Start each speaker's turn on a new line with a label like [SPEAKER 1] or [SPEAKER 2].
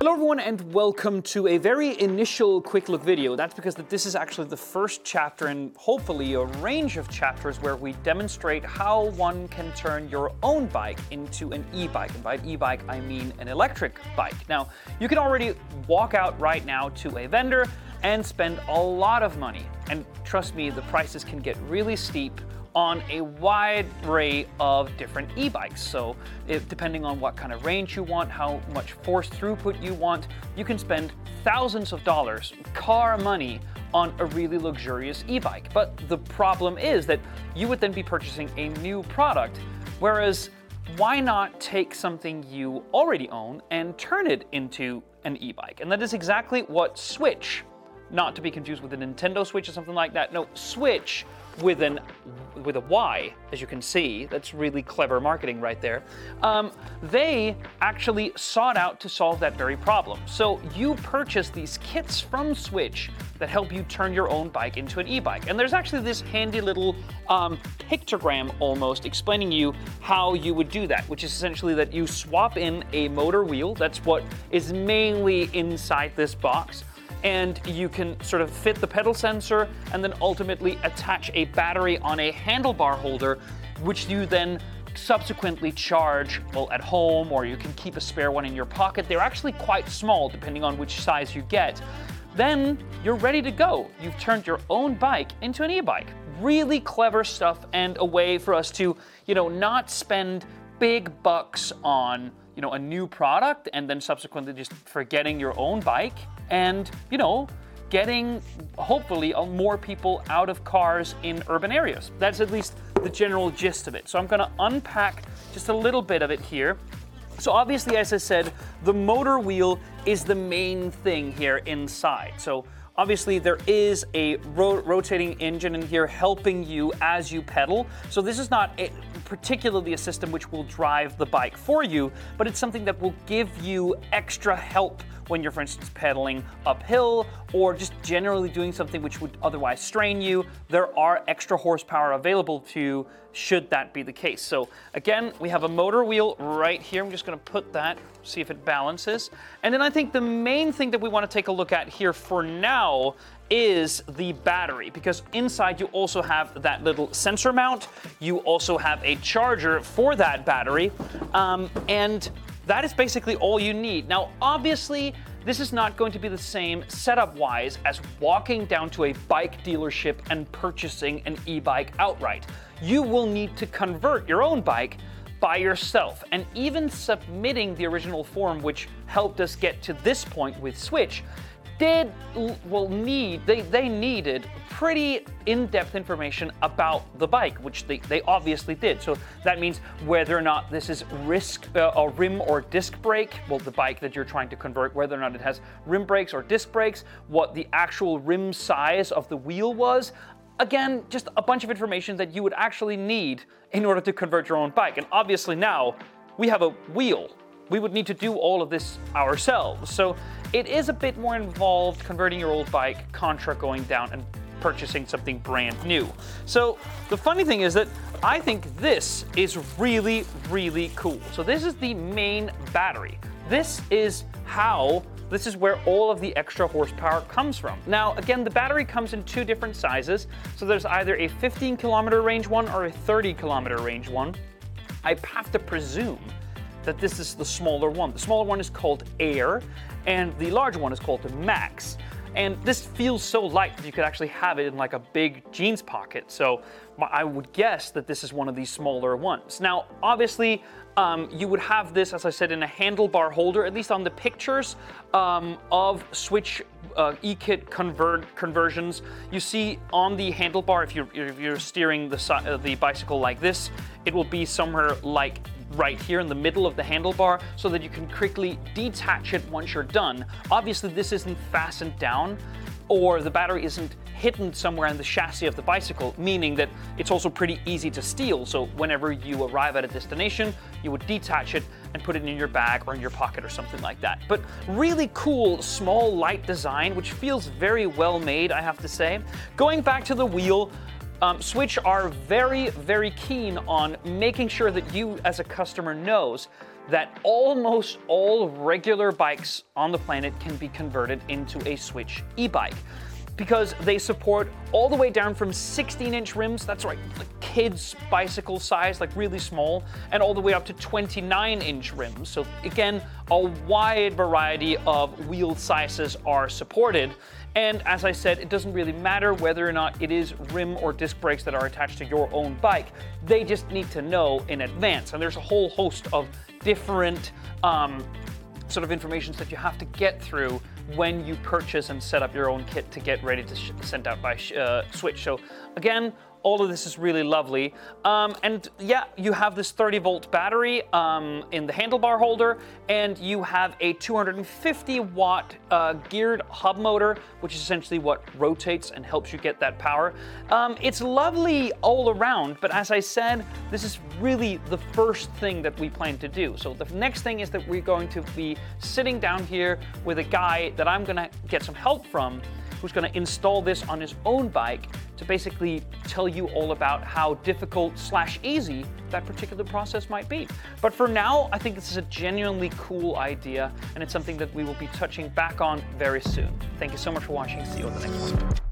[SPEAKER 1] Hello everyone and welcome to a very initial quick look video. That's because this is actually the first chapter and hopefully a range of chapters where we demonstrate how one can turn your own bike into an e-bike. And by e-bike I mean an electric bike. Now you can already walk out right now to a vendor and spend a lot of money. And trust me, the prices can get really steep on a wide array of different e-bikes. So depending on what kind of range you want, how much force throughput you want, you can spend thousands of dollars, car money, on a really luxurious e-bike. But the problem is that you would then be purchasing a new product, whereas why not take something you already own and turn it into an e-bike? And that is exactly what Swytch, not to be confused with a Nintendo Switch or something like that. No, Swytch with an with a Y, as you can see. That's really clever marketing right there. Um, they actually sought out to solve that very problem. So you purchase these kits from Swytch that help you turn your own bike into an e-bike. And there's actually this handy little um, pictogram almost explaining you how you would do that, which is essentially that you swap in a motor wheel. That's what is mainly inside this box and you can sort of fit the pedal sensor and then ultimately attach a battery on a handlebar holder, which you then subsequently charge well at home or you can keep a spare one in your pocket. They're actually quite small depending on which size you get. Then you're ready to go. You've turned your own bike into an e-bike. Really clever stuff and a way for us to, you know, not spend big bucks on, you know, a new product and then subsequently just forgetting your own bike and, you know, getting hopefully uh, more people out of cars in urban areas. That's at least the general gist of it. So I'm going to unpack just a little bit of it here. So obviously, as I said, the motor wheel is the main thing here inside. So Obviously, there is a ro- rotating engine in here helping you as you pedal. So, this is not a, particularly a system which will drive the bike for you, but it's something that will give you extra help when you're, for instance, pedaling uphill or just generally doing something which would otherwise strain you. There are extra horsepower available to you should that be the case. So again, we have a motor wheel right here. I'm just gonna put that, see if it balances. And then I think the main thing that we wanna take a look at here for now is the battery because inside you also have that little sensor mount. You also have a charger for that battery. Um, and that is basically all you need. Now, obviously, this is not going to be the same setup wise as walking down to a bike dealership and purchasing an e bike outright. You will need to convert your own bike by yourself. And even submitting the original form, which helped us get to this point with Swytch, did well, need they, they needed pretty in-depth information about the bike which they, they obviously did. So that means whether or not this is risk uh, a rim or disc brake well the bike that you're trying to convert whether or not it has rim brakes or disc brakes what the actual rim size of the wheel was. Again just a bunch of information that you would actually need in order to convert your own bike. And obviously now we have a wheel we would need to do all of this ourselves. So it is a bit more involved converting your old bike contra going down and purchasing something brand new. So the funny thing is that I think this is really, really cool. So this is the main battery. This is how this is where all of the extra horsepower comes from. Now, again, the battery comes in two different sizes. So there's either a 15 kilometer range one or a 30 kilometer range one. I have to presume that this is the smaller one. The smaller one is called Air, and the larger one is called Max. And this feels so light that you could actually have it in like a big jeans pocket. So I would guess that this is one of these smaller ones. Now, obviously, um, you would have this, as I said, in a handlebar holder, at least on the pictures um, of Swytch uh, e-kit convert conversions. You see on the handlebar, if you're, if you're steering the, uh, the bicycle like this, it will be somewhere like right here in the middle of the handlebar so that you can quickly detach it once you're done. Obviously, this isn't fastened down or the battery isn't hidden somewhere in the chassis of the bicycle, meaning that it's also pretty easy to steal. So whenever you arrive at a destination, you would detach it and put it in your bag or in your pocket or something like that. But really cool, small, light design, which feels very well made, I have to say. Going back to the wheel, um, Swytch are very, very keen on making sure that you as a customer knows that almost all regular bikes on the planet can be converted into a Swytch e-bike because they support all the way down from 16 inch rims, that's right, like kids bicycle size, like really small, and all the way up to 29 inch rims. So again, a wide variety of wheel sizes are supported. And as I said, it doesn't really matter whether or not it is rim or disc brakes that are attached to your own bike. They just need to know in advance. And there's a whole host of different um, sort of information that you have to get through when you purchase and set up your own kit to get ready to send out by uh, Swytch. So again, all of this is really lovely. Um, and yeah, you have this 30 volt battery um, in the handlebar holder, and you have a 250 watt uh, geared hub motor, which is essentially what rotates and helps you get that power. Um, it's lovely all around, but as I said, this is really the first thing that we plan to do. So the next thing is that we're going to be sitting down here with a guy that I'm gonna get some help from who's going to install this on his own bike to basically tell you all about how difficult slash easy that particular process might be. But for now, I think this is a genuinely cool idea, and it's something that we will be touching back on very soon. Thank you so much for watching. See you on the next one.